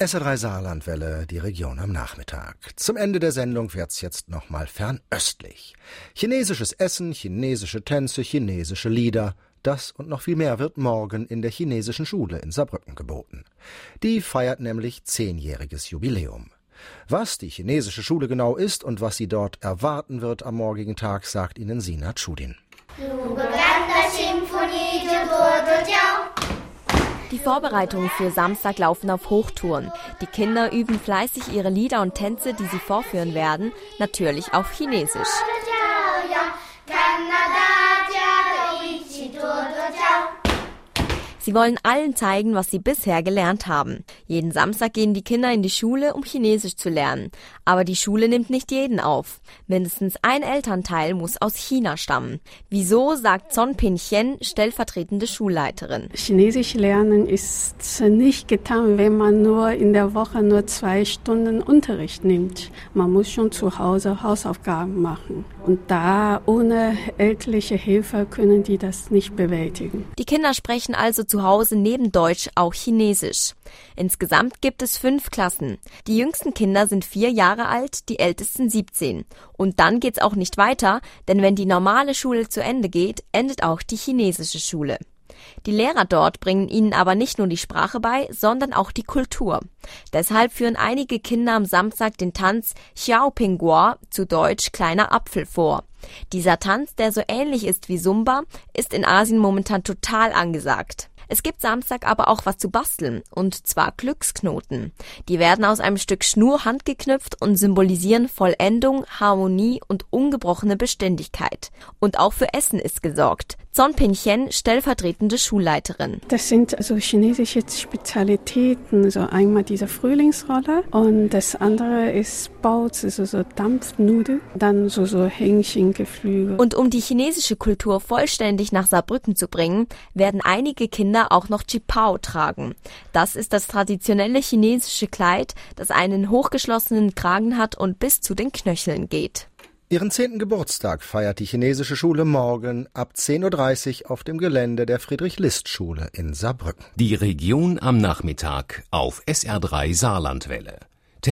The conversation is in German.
SR3 Saarlandwelle, die Region am Nachmittag. Zum Ende der Sendung wird's jetzt nochmal fernöstlich. Chinesisches Essen, chinesische Tänze, chinesische Lieder. Das und noch viel mehr wird morgen in der chinesischen Schule in Saarbrücken geboten. Die feiert nämlich zehnjähriges Jubiläum. Was die chinesische Schule genau ist und was sie dort erwarten wird am morgigen Tag, sagt Ihnen Sina Chudin. Die Vorbereitungen für Samstag laufen auf Hochtouren. Die Kinder üben fleißig ihre Lieder und Tänze, die sie vorführen werden, natürlich auf Chinesisch. Sie wollen allen zeigen, was sie bisher gelernt haben. Jeden Samstag gehen die Kinder in die Schule, um Chinesisch zu lernen. Aber die Schule nimmt nicht jeden auf. Mindestens ein Elternteil muss aus China stammen. Wieso, sagt Zon Pin-chen, stellvertretende Schulleiterin. Chinesisch lernen ist nicht getan, wenn man nur in der Woche nur zwei Stunden Unterricht nimmt. Man muss schon zu Hause Hausaufgaben machen. Und da ohne elterliche Hilfe können die das nicht bewältigen. Die Kinder sprechen also zu Hause neben Deutsch auch Chinesisch. Insgesamt gibt es fünf Klassen. Die jüngsten Kinder sind vier Jahre alt, die ältesten 17. Und dann geht's auch nicht weiter, denn wenn die normale Schule zu Ende geht, endet auch die chinesische Schule. Die Lehrer dort bringen ihnen aber nicht nur die Sprache bei, sondern auch die Kultur. Deshalb führen einige Kinder am Samstag den Tanz Xiao Pingguo, zu Deutsch kleiner Apfel vor. Dieser Tanz, der so ähnlich ist wie Zumba, ist in Asien momentan total angesagt. Es gibt Samstag aber auch was zu basteln, und zwar Glücksknoten. Die werden aus einem Stück Schnur handgeknüpft und symbolisieren Vollendung, Harmonie und ungebrochene Beständigkeit. Und auch für Essen ist gesorgt. Zon Pin-chen, stellvertretende Schulleiterin. Das sind also chinesische Spezialitäten, so einmal diese Frühlingsrolle und das andere ist Baozi, also so Dampfnudel, dann so, so Hähnchengeflügel. Und um die chinesische Kultur vollständig nach Saarbrücken zu bringen, werden einige Kinder auch noch Chipao tragen. Das ist das traditionelle chinesische Kleid, das einen hochgeschlossenen Kragen hat und bis zu den Knöcheln geht. Ihren zehnten Geburtstag feiert die chinesische Schule morgen ab 10.30 Uhr auf dem Gelände der Friedrich-List-Schule in Saarbrücken. Die Region am Nachmittag auf SR3 Saarlandwelle.